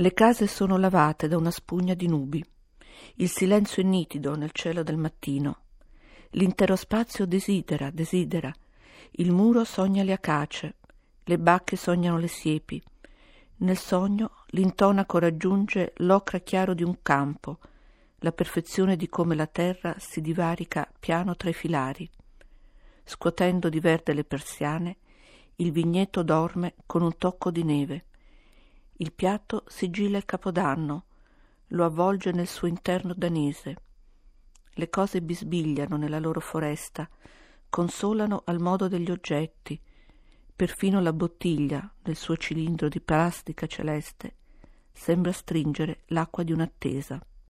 Le case sono lavate da una spugna di nubi. Il silenzio è nitido nel cielo del mattino. L'intero spazio desidera, desidera. Il muro sogna le acace, le bacche sognano le siepi. Nel sogno l'intonaco raggiunge l'ocra chiaro di un campo, la perfezione di come la terra si divarica piano tra i filari. Scuotendo di verde le persiane, il vigneto dorme con un tocco di neve. Il piatto sigilla il capodanno, lo avvolge nel suo interno danese. Le cose bisbigliano nella loro foresta, consolano al modo degli oggetti, perfino la bottiglia del suo cilindro di plastica celeste sembra stringere l'acqua di un'attesa.